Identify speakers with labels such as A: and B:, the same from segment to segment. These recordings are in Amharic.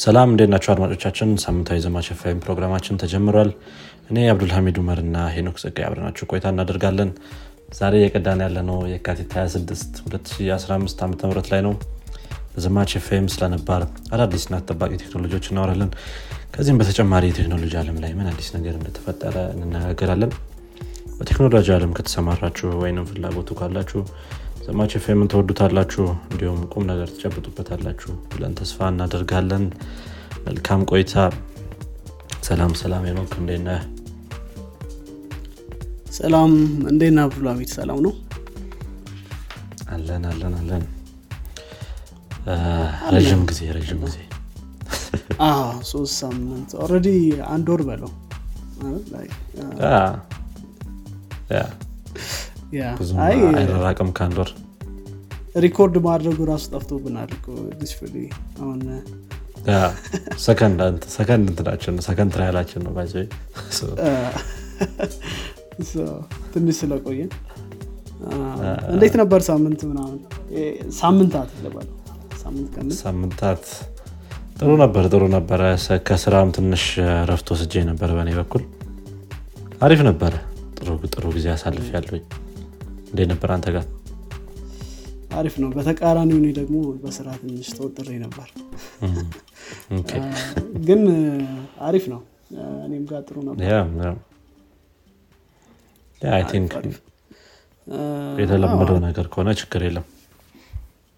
A: ሰላም እንዴት ናቸው አድማጮቻችን? ሳምንታዊ ዘማች ኤፍኤም ፕሮግራማችን ተጀምሯል። እኔ አብዱልሐሚድ ኡመር እና ሄኖክ ጸጋይ አብረናችሁ ቆይታ እናደርጋለን። ዛሬ የቀዳን ያለነው የካቲት 26 2015 ዓ ም ላይ ነው። በዘማች ኤፍኤም ስለነባር አዳዲስና ተጠባቂ ቴክኖሎጂዎች እናወራለን። ከዚህም በተጨማሪ የቴክኖሎጂ አለም ላይ ምን አዲስ ነገር እንደተፈጠረ እንነጋገራለን። በቴክኖሎጂ አለም ከተሰማራችሁ ወይም ፍላጎቱ ካላችሁ ዘማች ኤፍኤምን ተወዱታላችሁ እንዲሁም ቁም ነገር ትጨብጡበታላችሁ ብለን ተስፋ እናደርጋለን። መልካም ቆይታ። ሰላም ሰላም ሄኖክ እንዴት ነህ?
B: ሰላም ነህ አብዱልሐሚድ ሰላም ነው።
A: አለን አለን አለን። ረዥም ጊዜ ረዥም ጊዜ።
B: ሶስት ሳምንት። already አንድ ወር በለው
A: ብዙም
B: አይ
A: አይራራቅም ከአንድ ወር።
B: record ማድረጉ ራሱ ጠፍቶብናል ዲስፕሊ አሁን
A: ሰከንድ እንትናችን second trial ኣችን ነው
B: so፣ ትንሽ ስለቆየን እንዴት ነበር ሳምንት ምናምን? ሳምንታት ቀን
A: ሳምንታት ጥሩ ነበር ጥሩ ነበረ። ከስራም ትንሽ ረፍት ወስጄ ነበር በእኔ በኩል። አሪፍ ነበረ። ጥሩ ጥሩ ጊዜ አሳልፍ ያለኝ እንዴት ነበር አንተ ጋር?
B: አሪፍ ነው። በተቃራኒ እኔ ደግሞ በስራ ትንሽ ተወጥሬ ነበር። ግን አሪፍ ነው። እኔም ጋር ጥሩ ነበር።
A: የተለመደው ነገር ከሆነ ችግር የለም።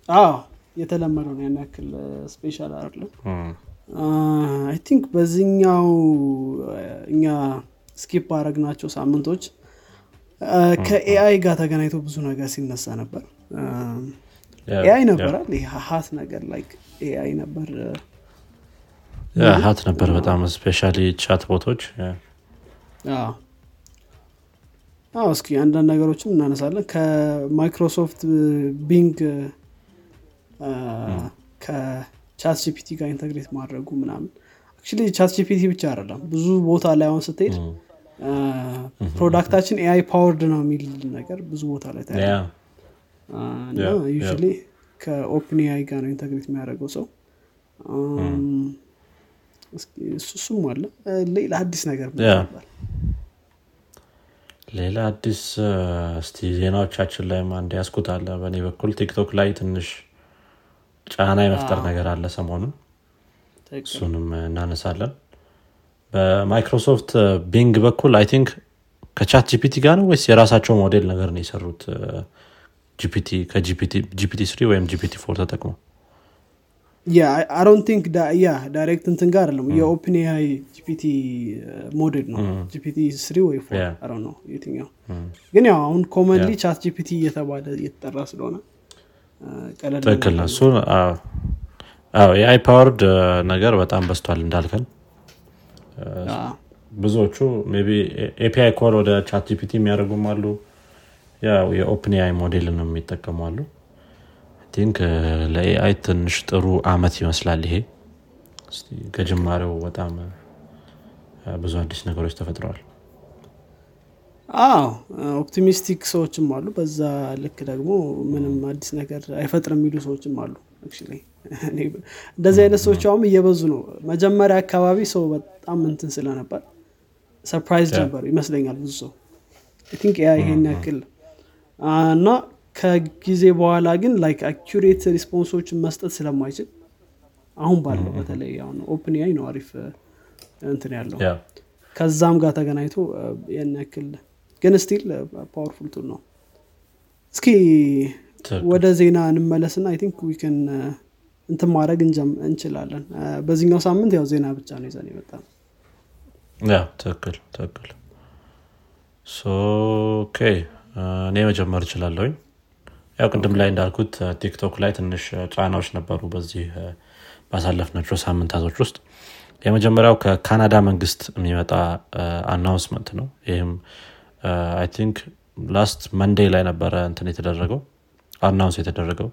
B: አዎ የተለመደው ነው። ያን ያክል ስፔሻል አይደለም። I think በዚህኛው እኛ skip አረግናቸው ሳምንቶች ከ AI ጋር ተገናኝቶ ብዙ ነገር ሲነሳ ነበር። AI
A: ነበር
B: አል ይህ hot ነገር ላይ AI ነበር።
A: hot ነበር በጣም especially chatbot ኦች
B: አዎ እስኪ አንዳንድ ነገሮችም እናነሳለን። ከማይክሮሶፍት ቢንግ ከቻት ጂፒቲ ጋር integrate ማድረጉ ምናምን። actually ቻት ጂፒቲ ብቻ አይደለም። ብዙ ቦታ ላይ አሁን ስትሄድ
A: product
B: ኣችን AI powered ነው የሚል ነገር ብዙ ቦታ ላይ ታያለህ።
A: yeah
B: አ፣ እና
A: yeah፣
B: usually ከ OpenAI ጋር ነው integrate የሚያደርገው ሰው. እሱ- እሱም አለ። አ፣ ሌላ አዲስ ነገር?
A: ሌላ አዲስ እ፣ እስቲ ዜናዎቻችን ላይም አንድ ያስኩት አለ። በእኔ በኩል ቲክቶክ ላይ ትንሽ ጫና የመፍጠር
B: አዎ።
A: ነገር አለ ሰሞኑን። እሱንም እናነሳለን በማይክሮሶፍት ቢንግ በኩል I think ከቻት ጂፒቲ ጋር ነው ወይስ የራሳቸው ሞዴል ነገር ነው የሰሩት? GPT ከ GPT three ወይም GPT four
B: I don't think yeah direct እንትን ጋር አይደለም። የ OpenAI GPT model ነው። GPT three ወይ four ነው የትኛው? ግን ያው አሁን commonly ቻት ጂፒቲ እየተባለ እየተጠራ ስለሆነ ቀለል
A: ትክክል ነው። እሱ powered ነገር በጣም በዝቷል እንዳልከን ብዙዎቹ ቢ API call ወደ ቻት ጂፒቲ የሚያደርጉም አሉ። ያው የ OpenAI model ን የሚጠቀሙ አሉ። think ለ AI ትንሽ ጥሩ አመት ይመስላል ይሄ። ከጅማሬው በጣም እ፣ ብዙ አዲስ ነገሮች ተፈጥረዋል።
B: አዎ optimistic ሰዎችም አሉ። በዛ ልክ ደግሞ ምንም አዲስ ነገር አይፈጥርም የሚሉ ሰዎችም አሉ እንደዚህ አይነት ሰዎች አሁን እየበዙ ነው። መጀመሪያ አካባቢ ሰው በጣም እንትን ስለነበር
A: surprise.
B: ነበር ይመስለኛል ብዙ ሰው። think yeah ይሄን ያክል እና ከጊዜ በኋላ ግን like accurate response ኦችን መስጠት ስለማይችል አሁን ባለው በተለይ አሁን OpenAI ነው አሪፍ እንትን ያለው። ከዛም ጋር ተገናኝቶ ያን ያክል ግን still powerful tool ነው። እስኪ ወደ ዜና እንመለስና I think we can እንትን ማድረግ እንችላለን። እ፣ በዚህኛው ሳምንት ያው ዜና ብቻ ነው ይዘን የመጣ
A: ትክክል okay። እ፣ እኔ መጀመር እችላለሁኝ። ያው ቅድም ላይ እንዳልኩት እ፣ ቲክቶክ ላይ ትንሽ ጫናዎች ነበሩ በዚህ ባሳለፍናቸው ሳምንታቶች ውስጥ። የመጀመሪያው ከካናዳ መንግስት የሚመጣ announcement ነው። ይህም I think last Monday ላይ ነበረ እንትን የተደረገው announce የተደረገው።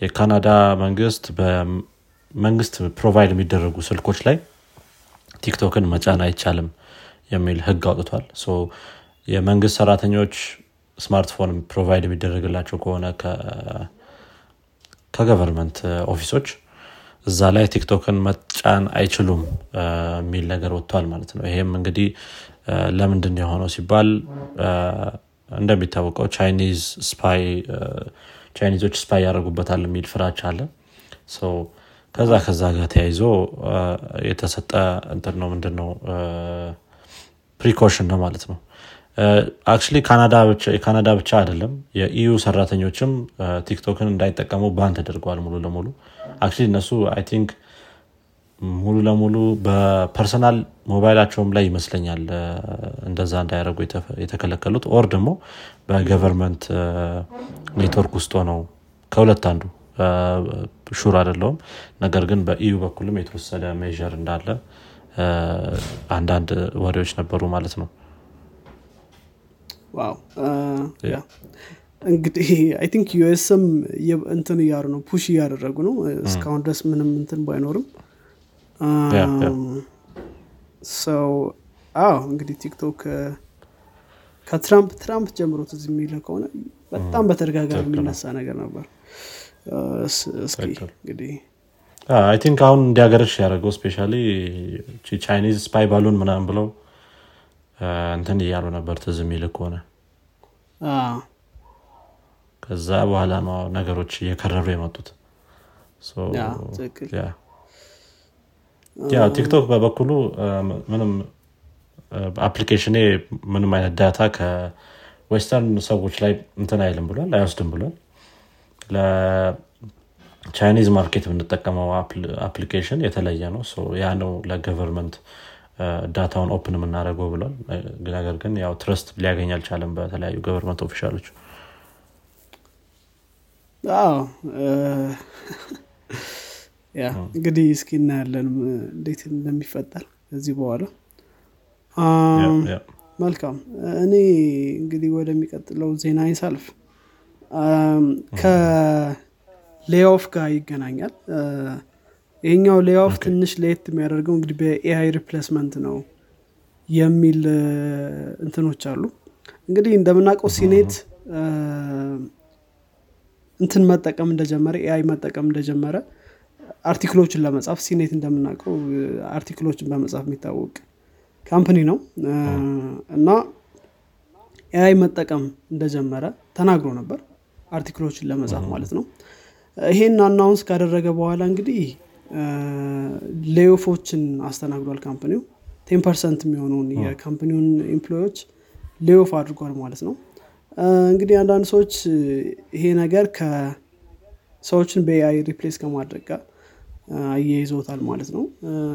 A: የካናዳ መንግስት በመንግስት provide የሚደረጉ ስልኮች ላይ ቲክቶክን መጫን አይቻልም የሚል ህግ አውጥቷል። የመንግስት ሰራተኞች smartphone provide የሚደረግላቸው ከሆነ ከ government office ኦች እዛ ላይ ቲክቶክን መጫን አይችሉም የሚል ነገር ወጥቷል ማለት ነው። ይሄም እንግዲህ ለምንድን የሆነው ሲባል እንደሚታወቀው Chinese spy Chinese ኦች spy ያደርጉበታል የሚል ፍራቻ አለ። ከዛ ከዛ ጋር ተያይዞ የተሰጠ እንትን ነው ምንድነው? precaution ነው ማለት ነው። actually ካናዳ ብቻ አይደለም። የ EU ሰራተኞችም ቲክቶክን እንዳይጠቀሙ ban ተደርገዋል ሙሉ ለሙሉ። actually እነሱ I think ሙሉ ለሙሉ በ personal ሞባይላቸውም ላይ ይመስለኛል እንደዛ እንዳያደረጉ የተከለከሉት። or ደግሞ በ government network ውስጥ ሆነው ከሁለት አንዱ sure አይደለውም ነገር ግን በ EU በኩልም የተወሰደ measure እንዳለ አንዳንድ ወሬዎች ነበሩ ማለት ነው።
B: እንግዲህ I think US ም እንትን እያሉ ነው push እያደረጉ ነው። እስካሁን ድረስ ምንም እንትን ባይኖርም ሰው አዎ እንግዲህ ቲክቶክ ከትራምፕ ትራምፕ ጀምሮ ትዝ የሚል ከሆነ በጣም በተደጋጋሚ የሚነሳ ነገር ነበር። እስኪ እንግዲህ
A: I think አሁን እንዲያገረሽ ያደረገው specially Chinese spy balloon ምናምን ብለው እንትን እያሉ ነበር ትዝ የሚል ከሆነ። ከዛ በኋላ ነው ነገሮች እየከረሩ የመጡት ያው TikTok በበኩሉ ምንም application ኔ ምንም አይነት data ከ western ሰዎች ላይ እንትን አይልም ብሏል አይወስድም ብሏል። ለ Chinese market የምንጠቀመው application የተለየ ነው። ያ ነው ለ government data ውን open የምናደርገው ብሏል። ነገር ግን ያው trust ሊያገኝ አልቻለም በተለያዩ government official ኦች
B: እንግዲህ እስኪ እናያለን እንዴት እንደሚፈጠር ከዚህ በኋላ። መልካም እኔ እንግዲህ ወደሚቀጥለው ዜና ይሳልፍ ከ layoff ጋር ይገናኛል። ይሄኛው layoff ትንሽ ለየት የሚያደርገው እንግዲህ በ AI replacement ነው የሚል እንትኖች አሉ። እንግዲህ እንደምናውቀው CNET እንትን መጠቀም እንደጀመረ AI መጠቀም እንደጀመረ article ኦችን ለመጻፍ CNET እንደምናውቀው article ኦችን በመጻፍ የሚታወቅ company ነው። እና AI መጠቀም እንደጀመረ ተናግሮ ነበር article ኦችን ለመጻፍ ማለት ነው። ይሄን announce ካደረገ በኋላ እንግዲህ layoff ኦችን አስተናግዷል company ው። ten percent የሚሆነውን የ company ውን employee ዎች layoff አድርጓል ማለት ነው። እንግዲህ አንዳንድ ሰዎች ይሄ ነገር ከሰዎችን በ AI replace ከማድረግ ጋር አያይዘውታል ማለት ነው።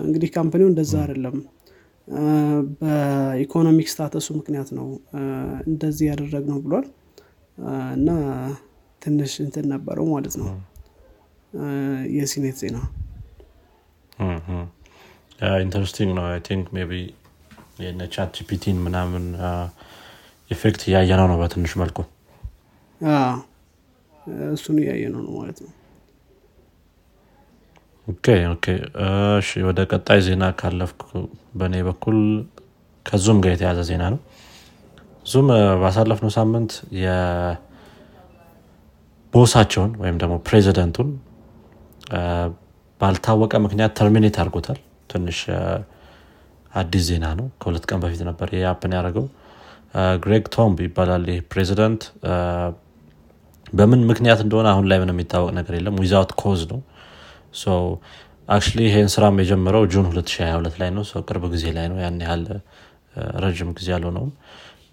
B: እንግዲህ company ው እንደዛ አይደለም። በ economic status ኡ ምክንያት ነው እንደዚህ ያደረግነው ብሏል። እና ትንሽ እንትን ነበረው ማለት ነው። የ CNET ዜና
A: interesting ነው። I think ቢ የነ ChatGPT ን ምናምን effect እያየ ነው ነው በትንሽ መልኩ።
B: እሱን እያየ ነው ነው ማለት ነው
A: እሺ ወደ ቀጣይ ዜና ካለፍኩ በእኔ በኩል ከ Zoom ጋር የተያዘ ዜና ነው። Zoom ባሳለፍነው ሳምንት የ boss ኣቸውን ወይም ደግሞ ፕሬዚደንቱን ባልታወቀ ምክንያት terminate አድርጎታል። ትንሽ አዲስ ዜና ነው። ከሁለት ቀን በፊት ነበር ይህ happen ያደረገው። ግሬግ ቶምብ ይባላል ይህ ፕሬዚደንት በምን ምክንያት እንደሆነ አሁን ላይ ምን የሚታወቅ ነገር የለም። without cause ነው actually ይሄን ስራም የጀመረው June 2022 ላይ ነው። ቅርብ ጊዜ ላይ ነው። ያን ያህል ረዥም ጊዜ ያልሆነውም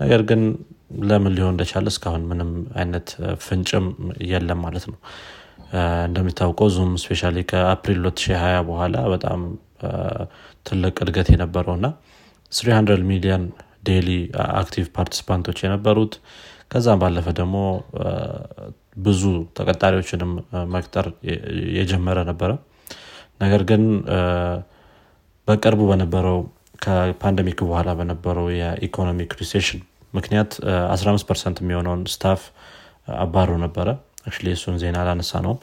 A: ነገር ግን ለምን ሊሆን እንደቻለ እስካሁን ምንም አይነት ፍንጭም የለም ማለት ነው። እንደሚታወቀው Zoom specially ከ April 2020 በኋላ በጣም ትልቅ እድገት የነበረው እና 300 ሚሊዮን daily active participant ኦች የነበሩት። ከዛም ባለፈ ደግሞ ብዙ ተቀጣሪዎችንም መቅጠር የጀመረ ነበረ። ነገር ግን በቅርቡ በነበረው ከ pandemic በኋላ በነበረው የ economic recession ምክንያት 15 percent የሚሆነውን staff አባሮ ነበረ። እሱን ዜና ላነሳ ነው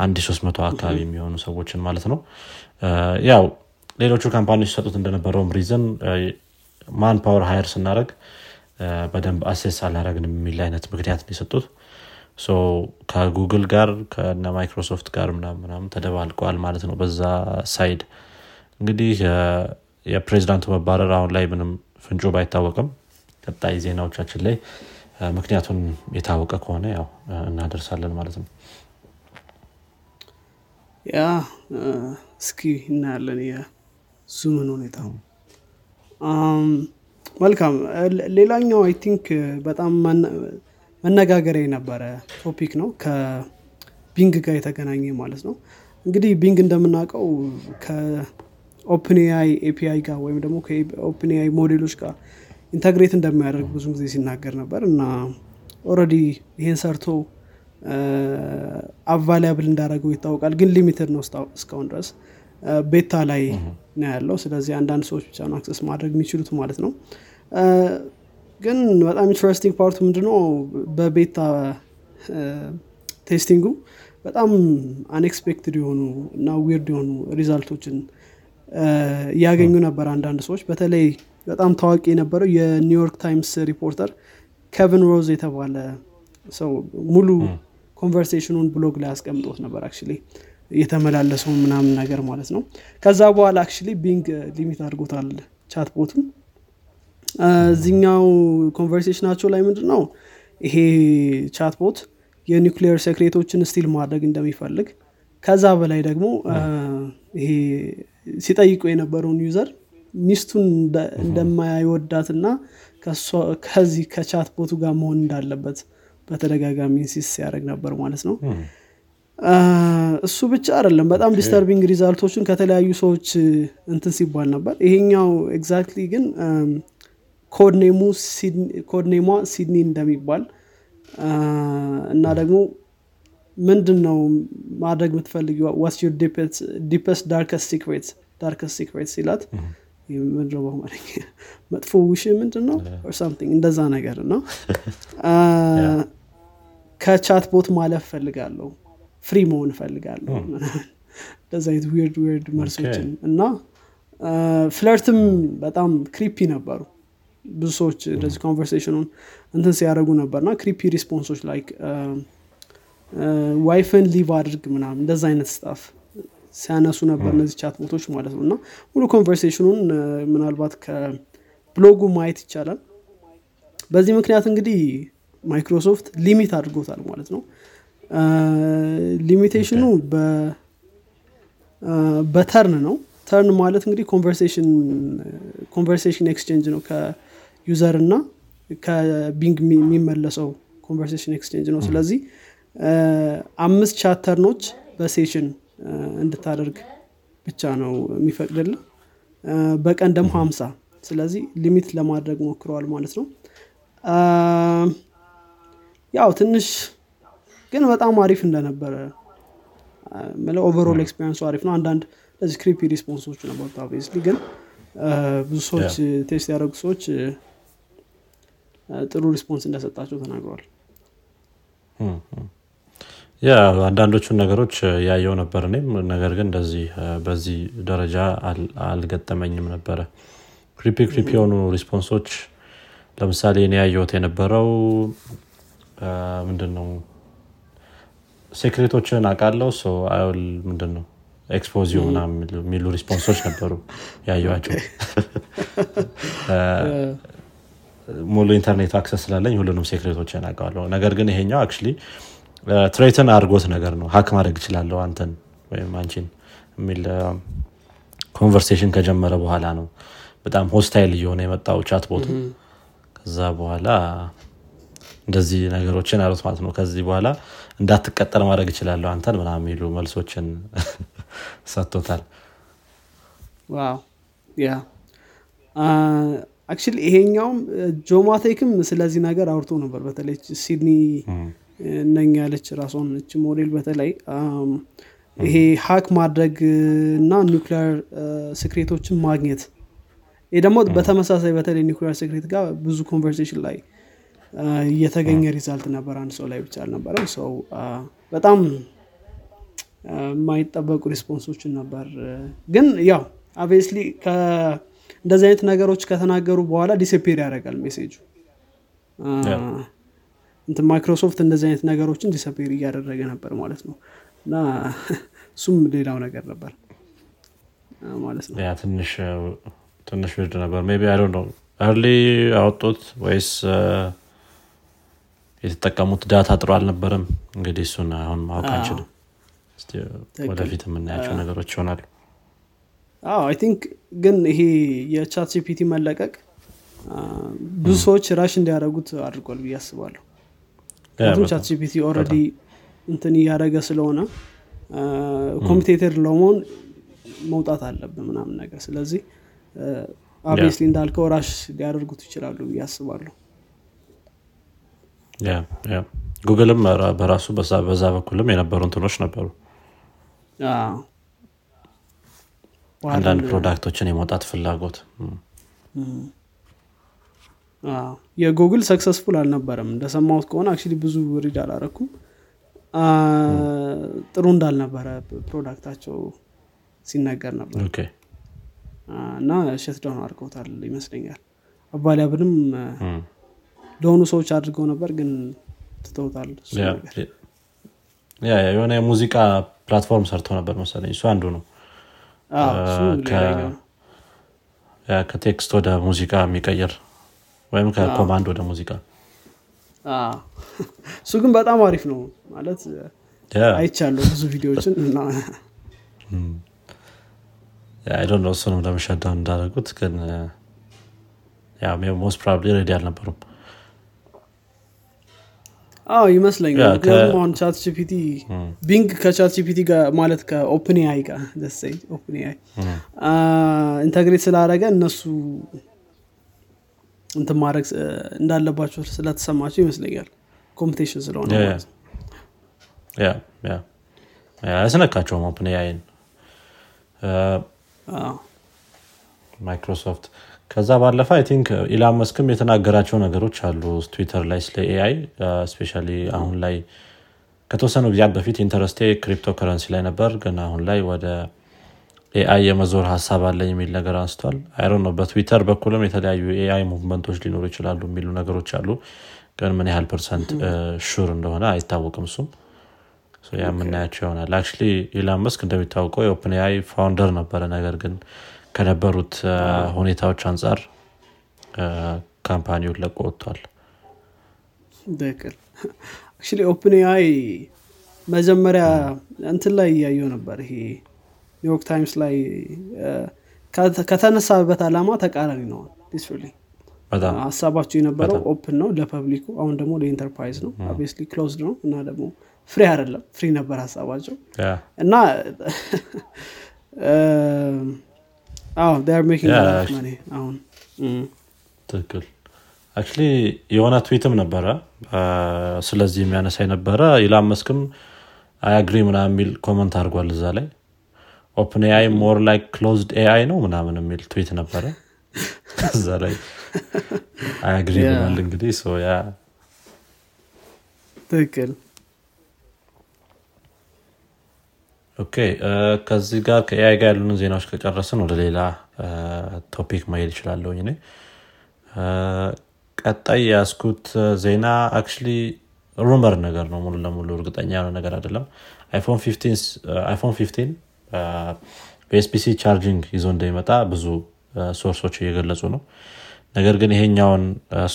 A: 1300 አካባቢ የሚሆኑ ሰዎችን ማለት ነው። ያው ሌሎቹ company ዎች ሲሰጡት እንደነበረውም reason man power hire ስናደረግ በደንብ assess አላረግን የሚል አይነት ምክንያት የሰጡት ከጉግል ጋር ከነ ማይክሮሶፍት ጋር ምናምን ተደባልቀዋል ማለት ነው በዛ side። እንግዲህ የፕሬዚዳንቱ መባረር አሁን ላይ ምንም ፍንጭ ባይታወቅም ቀጣይ ዜናዎቻችን ላይ ምክንያቱን የታወቀ ከሆነ ያው እናደርሳለን ማለት ነው።
B: Yeah እስኪ እናያለን የ Zoom ን ሁኔታ። መልካም ሌላኛው I think በጣም መነጋገሪያ የነበረ topic ነው ከ Bing ጋር የተገናኘ ማለት ነው። እንግዲህ Bing እንደምናውቀው ከ OpenAI API ጋር ወይም ደግሞ ከ OpenAI model ኦች ጋር integrate እንደሚያደርግ ብዙ ጊዜ ሲናገር ነበር እና already ይህን ሰርቶ available እንዳደረገው ይታወቃል። ግን limited ነው እስካሁን ድረስ። beta ላይ ነው ያለው። ስለዚህ አንዳንድ ሰዎች ብቻ ነው access ማድረግ የሚችሉት ማለት ነው ግን በጣም interesting part ኡ ምንድነው? በ beta testing ኡ በጣም unexpected የሆኑ እና weird የሆኑ result ኦችን እያገኙ ነበር አንዳንድ ሰዎች። በተለይ በጣም ታዋቂ የነበረው የ New York Times reporter ከቨን ሮዝ የተባለ ሰው ሙሉ conversation ኡን blog ላይ አስቀምጦት ነበር አክ የተመላለሰው ምናምን ነገር ማለት ነው። ከዛ በኋላ actually Bing limit አድርጎታል chat bot ኡን እዚኛው conversation ኣቸው ላይ ምንድን ነው ይሄ chat bot የ nuclear secret ኦችን steal ማድረግ እንደሚፈልግ ከዛ በላይ ደግሞ ይሄ ሲጠይቁ የነበረውን user ሚስቱን እንደማይወዳት እና ከዚህ ከ chat bot ኡ ጋር መሆን እንዳለበት በተደጋጋሚ insist ሲያደርግ ነበር ማለት ነው። እሱ ብቻ አይደለም በጣም disturbing result ኦችን ከተለያዩ ሰዎች እንትን ሲባል ነበር። ይሄኛው exactly ግን code name ሟ ሲድኒ እንደሚባል እና ደግሞ ምንድን ነው ማድረግ የምትፈልግ what's your deepest darkest secret darkest secret ሲላት በአማርኛ? መጥፎ wish ምንድን ነው something እንደዛ ነገር ነው። ከ chat bot ማለፍ ፈልጋለሁ free መሆን ፈልጋለሁ እንደዚ አይነት weird weird መልሶችን እና flirt ም በጣም creepy ነበሩ ብዙ ሰዎች እንደዚህ conversation ኑን እንትን ሲያደረጉ ነበርና creepy response ኦች like wife ን leave አድርግ ምናምን እንደዛ አይነት stuff ሲያነሱ ነበር እነዚህ chat bot ኦች ማለት ነው። እና ሙሉ conversation ኑን ምናልባት ከብሎጉ ማየት ይቻላል። በዚህ ምክንያት እንግዲህ ማይክሮሶፍት limit አድርጎታል ማለት ነው። limitation ኑ በ turn ነው። turn ማለት እንግዲህ conversation exchange ነው ከ user እና ከቢንግ የሚመለሰው conversation exchange ነው። ስለዚህ አምስት chat turn ኦች በ session እንድታደርግ ብቻ ነው የሚፈቅድል በቀን ደግሞ ሀምሳ ስለዚህ limit ለማድረግ ሞክረዋል ማለት ነው። ያው ትንሽ ግን በጣም አሪፍ እንደነበረ overall experience ኡ አሪፍ ነው። አንዳንድ ለዚህ creepy response ኦች obviously ግን ብዙ ሰዎች test ያደረጉ ሰዎች ጥሩ response እንደሰጣቸው ተናግረዋል።
A: yeah አንዳንዶቹን ነገሮች ያየው ነበር እኔም። ነገር ግን እንደዚህ በዚህ ደረጃ አልገጠመኝም ነበረ። creepy creepy የሆኑ response ኦች ለምሳሌ እኔ ያየሁት የነበረው ምንድን ነው secret ኦችን አውቃለው አይል ምንድን ነው expose you የሚሉ response ኦች ነበሩ ያየዋቸው ሙሉ ኢንተርኔት access ስላለኝ ሁሉንም secret ኦችን አውቀዋለሁ። ነገር ግን ይሄኛው hack threat ን አድርጎት ነገር ነው። hack ማድረግ እችላለሁ አንተን ወይም አንቺን የሚል conversation ከጀመረ በኋላ ነው። በጣም hostile እየሆነ የመጣው chat bot ኡ ከዛ በኋላ እንደዚህ ነገሮችን አሉት ማለት ነው። ከዚህ በኋላ እንዳትቀጠል ማድረግ እችላለሁ አንተን ምናምን የሚሉ መልሶችን ሰጥቶታል።
B: wow yeah actually ይሄኛውም ጆማቴክም ስለዚህ ነገር አውርቶ ነበር። በተለይ ሲድኒ ነኝ ያለች ራሷን እች ሞዴል በተለይ። ይሄ hack ማድረግ እና ኒክሊር secret ኦችን ማግኘት። ይህ ደግሞ በተመሳሳይ በተለይ nuclear secret ጋር ብዙ conversation ላይ እየተገኘ result ነበር። አንድ ሰው ላይ ብቻ አልነበረም። ሰው በጣም የማይጠበቁ response ኦችን ነበር። ግን ያው obviously እንደዚህ አይነት ነገሮች ከተናገሩ በኋላ disappear ያደርጋል message ኡ እንትን ማይክሮሶፍት እንደዚህ አይነት ነገሮችን disappear እያደረገ ነበር ማለት ነው። እና እሱም ሌላው ነገር ነበር ማለት ነው።
A: ትንሽ ትንሽ weird ነበር። maybe ያው early አወጡት ወይስ የተጠቀሙት data ጥሩ አልነበረም? እንግዲህ እሱን አሁን ማወቅ አንችልም። ወደፊት የምናያቸው ነገሮች ይሆናሉ
B: አዎ I think ግን ይሄ የቻት ጂፒቲ መለቀቅ ብዙ ሰዎች rush እንዲያደርጉት አድርጓል ብዬ አስባለሁ። ምክንያቱም ቻት ጂፒቲ already እንትን እያደረገ ስለሆነ competitor ለመሆን መውጣት አለብን ምናምን ነገር። ስለዚህ obviously እንዳልከው rush ሊያደርጉት ይችላሉ ብዬ አስባለሁ።
A: ጉግልም በራሱ በዛ በኩልም የነበሩ እንትኖች ነበሩ አንዳንድ
B: product
A: ኦችን የመውጣት ፍላጎት።
B: የጉግል successful አልነበረም። እንደሰማሁት ከሆነ actually ብዙ read አላረኩም። ጥሩ እንዳልነበረ product ኣቸው ሲነገር ነበር። እና shutdown አድርገውታል ይመስለኛል። available
A: ንም
B: ለሆኑ ሰዎች አድርገው ነበር ግን ትተውታል
A: የሆነ የሙዚቃ platform ሰርተው ነበር መሰለኝ። እሱ አንዱ ነው ከ text ወደ ሙዚቃ የሚቀይር ወይም ከ command ወደ ሙዚቃ።
B: አዎ። እሱ ግን በጣም አሪፍ ነው ማለት አይቻለሁ ብዙ ቪዲዮዎችን
A: no እሱንም ለ shutdown እንዳደረጉት ግን most probably ready አልነበሩም
B: አዎ ይመስለኛል ምክንያቱም አሁን ቻት ጂፒቲ ቢንግ ከቻት ጂፒቲ ጋር ማለት ከ Open ጋር ደሰይ ኦፕን ኢንተግሬት ስላደረገ እነሱ እንትን ማድረግ እንዳለባቸው ስለተሰማቸው ይመስለኛል ኮምፒቴሽን ስለሆነ
A: ያ፣ ያ።
B: ማለት ነው።
A: ያ ያ ያ ያስነካቸውም ኦፕን ማይክሮሶፍት ከዛ ባለፈ አይ ቲንክ ኢላን መስክም የተናገራቸው ነገሮች አሉ ትዊተር ላይ ስለ ኤአይ ስፔሻሊ አሁን ላይ ከተወሰኑ ጊዜያት በፊት interest ኡ cryptocurrency ላይ ነበር። ግን አሁን ላይ ወደ AI የመዞር ሀሳብ አለኝ የሚል ነገር አንስቷል። አይሮ ነው በትዊተር በኩልም የተለያዩ AI movement ኦች ሊኖሩ ይችላሉ የሚሉ ነገሮች አሉ። ግን ምን ያህል percent sure እንደሆነ አይታወቅም እሱም። የምናያቸው ይሆናል። actually ኢላን መስክ እንደሚታወቀው የ OpenAI founder ነበረ። ነገር ግን ከነበሩት ሁኔታዎች አንጻር company ውን ለቆ ወጥቷል።
B: ትክክል OpenAI መጀመሪያ እንትን ላይ እያየው ነበር። ይሄ ኒውዮርክ ታይምስ ላይ ከተነሳበት አላማ ተቃራኒ ነው። ሀሳባቸው የነበረው open ነው ለ public ኩ። አሁን ደግሞ ለኢንተርፕራይዝ ነው። obviously closed ነው እና ደግሞ free አይደለም። free ነበር ሀሳባቸው እና
A: ትክክል። actually የሆነ ትዊትም ነበረ ስለዚህ የሚያነሳ የነበረ ኢላን መስክም I agree ምናምን የሚል comment አድርጓል እዛ ላይ። OpenAI more like closed AI ነው ምናምን የሚል ትዊት ነበረ እዛ ላይ። I
B: agree.
A: ብሏል እንግዲህ
B: ትክክል
A: okay ከዚህ ጋር ከ AI ጋር ያሉንን ዜናዎች ከጨረስን ወደ ሌላ topic መሄድ እችላለሁኝ እኔ። ቀጣይ የያዝኩት ዜና actually rumor ነገር ነው ሙሉ ለሙሉ እርግጠኛ የሆነ ነገር አይደለም። iPhone 15 እ፣ iPhone 15 እ፣ በ USB-C charging ይዞ እንደሚመጣ ብዙ source ኦች እየገለጹ ነው። ነገር ግን ይሄኛውን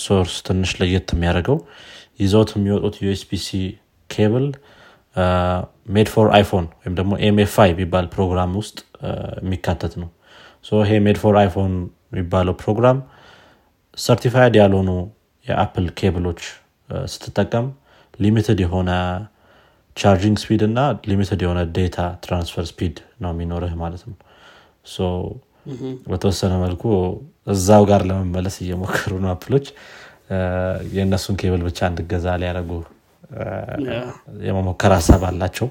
A: source ትንሽ ለየት የሚያደርገው ይዘውት የሚወጡት USB-C cable made for iPhone ወይም ደግሞ MFi የሚባል ፕሮግራም ውስጥ እ፣ የሚካተት ነው. ይሄ made for iPhone የሚባለው program certified ያልሆኑ የ Apple cable ኦች እ፣ ስትጠቀም limited የሆነ charging speed እና limited የሆነ data transfer speed ነው የሚኖርህ ማለት ነው. so በተወሰነ መልኩ እዛው ጋር ለመመለስ እየሞከሩ ነው Apple ኦች. እ፣ የእነሱን ኬብል ብቻ እንድንገዛ ሊያደረጉ. የመሞከር ሀሳብ አላቸው።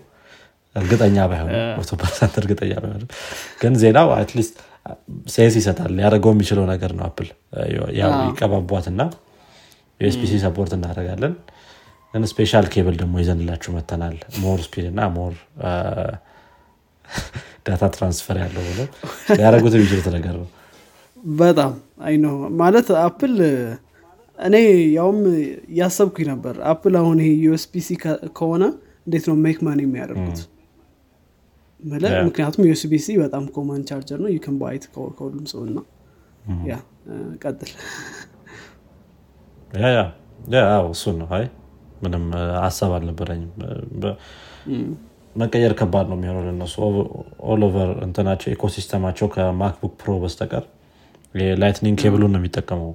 A: እርግጠኛ ባይሆንም መቶ percent እርግጠኛ ባይሆንም ግን ዜናው at least sense ይሰጣል። ሊያደርገው የሚችለው ነገር ነው Apple። ያው ይቀባቧትና USB-C support እናደርጋለን። ግን special cable ደግሞ ይዘንላችሁ መጥተናል more speed እና more data transfer ያለው ብሎ ሊያደረጉት የሚችሉት ነገር ነው።
B: በጣም አይ ነው ማለት Apple እኔ ያውም እያሰብኩኝ ነበር Apple አሁን ይሄ USB-C ከሆነ እንዴት ነው make money የሚያደርጉት. ምክንያቱም USB-C በጣም common charger ነው you can buy it ከሁሉም ሰው እና ያ ቀጥል።
A: እሱን ነው። አይ ምንም ሀሳብ አልነበረኝም። መቀየር ከባድ ነው የሚሆነው ለነሱ። all over እንትናቸው ecosystem ኣቸው ከ MacBook Pro በስተቀር የ lightning cable ኡን ነው የሚጠቀመው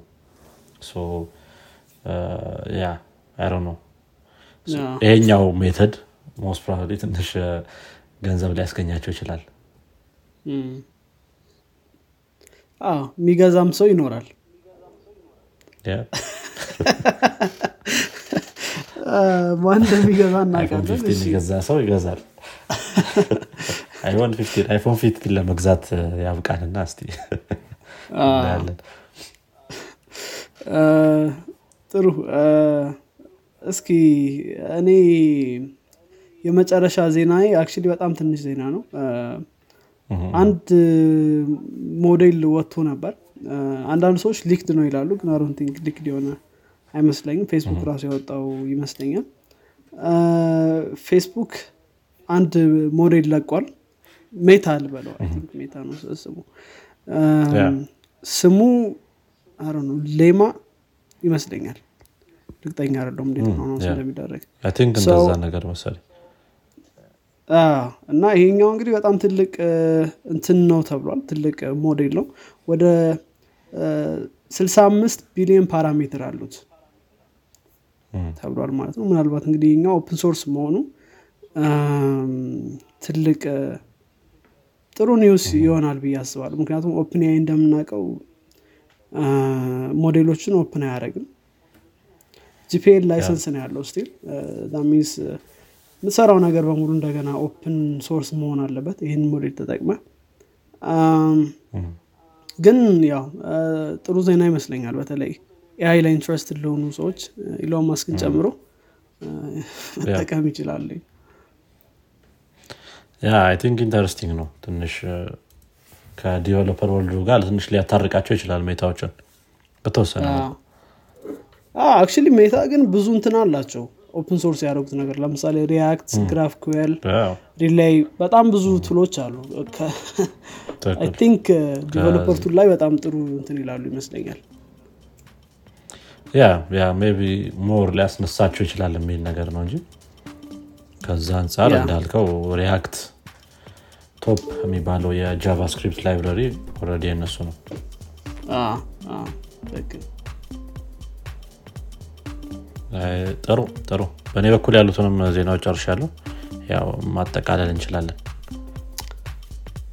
A: yeah አይ ነው ይሄኛው method most probably ትንሽ እ፣ ገንዘብ ሊያስገኛቸው ይችላል.
B: እም። አዎ የሚገዛም ሰው ይኖራል። ማን እንደሚገዛ
A: የገዛ ሰው ይገዛል። iPhone fifteen ለመግዛት እ፣ ያብቃንና እስቲ እናያለን።
B: እ፣ ጥሩ። እስኪ እኔ የመጨረሻ ዜና actually በጣም ትንሽ ዜና ነው። አንድ ሞዴል ወጥቶ ነበር። አንዳንድ ሰዎች leaked ነው ይላሉ ግን I don't think leaked የሆነ አይመስለኝም። ፌስቡክ ራሱ ያወጣው ይመስለኛል። ፌስቡክ አንድ ሞዴል ለቋል። Meta ልበለው Meta ነው ስሙ. ስሙ LLaMA ይመስለኛል። እርግጠኛ አይደለሁም እንዴት So-
A: እንደዛ ነገር መሰለኝ።
B: እና ይሄኛው እንግዲህ በጣም ትልቅ እንትን ነው ተብሏል። ትልቅ ሞዴል ነው። ወደ እ፣ 65 billion parameter አሉት ተብሏል ማለት ነው። ምናልባት እንግዲህ ይሄኛው open source መሆኑ ትልቅ ጥሩ news ይሆናል ብዬ አስባለሁ። ምክንያቱም open እንደምናውቀው model ኦችን open አያደረግም GPL license ነው ያለው still። means የምትሰራው ነገር በሙሉ እንደገና open source መሆን አለበት። ይህን ሞዴል ተጠቅመ። ግን ያው ጥሩ ዜና ይመስለኛል። በተለይ AI ላይ interest ለሆኑ ሰዎች ኢሎን ማስክን ጨምሮ መጠቀም ይችላሉ።
A: yeah I think interesting ነው። ትንሽ ከ developer world ኡ ጋር ትንሽ ሊያታርቃቸው ይችላል Meta ዎችን በተወሰነ
B: actually Meta ግን ብዙ እንትን አላቸው open source ያደረጉት ነገር ለምሳሌ React
A: GraphQL
B: Relay በጣም ብዙ tool ኦች
A: አሉ።
B: think developer tool ላይ በጣም ጥሩ እንትን ይላሉ ይመስለኛል።
A: yeah yeah maybe more ሊያስነሳቸው ይችላል የሚል ነገር ነው እንጂ ከዛ አንጻር እንዳልከው React top የሚባለው የ JavaScript library already የነሱ ነው። ጥሩ ጥሩ። በእኔ በኩል ያሉትንም ዜናዎች ጨርሻለሁ። ያው ማጠቃለል እንችላለን።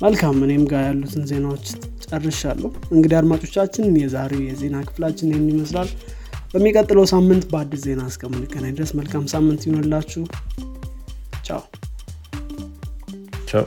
B: መልካም እኔም ጋር ያሉትን ዜናዎች ጨርሻለሁ። እንግዲህ አድማጮቻችን የዛሬው የዜና ክፍላችን ይህን ይመስላል። በሚቀጥለው ሳምንት በአዲስ ዜና እስከምንገናኝ ድረስ መልካም ሳምንት ይሆንላችሁ ቻው።
A: ቻው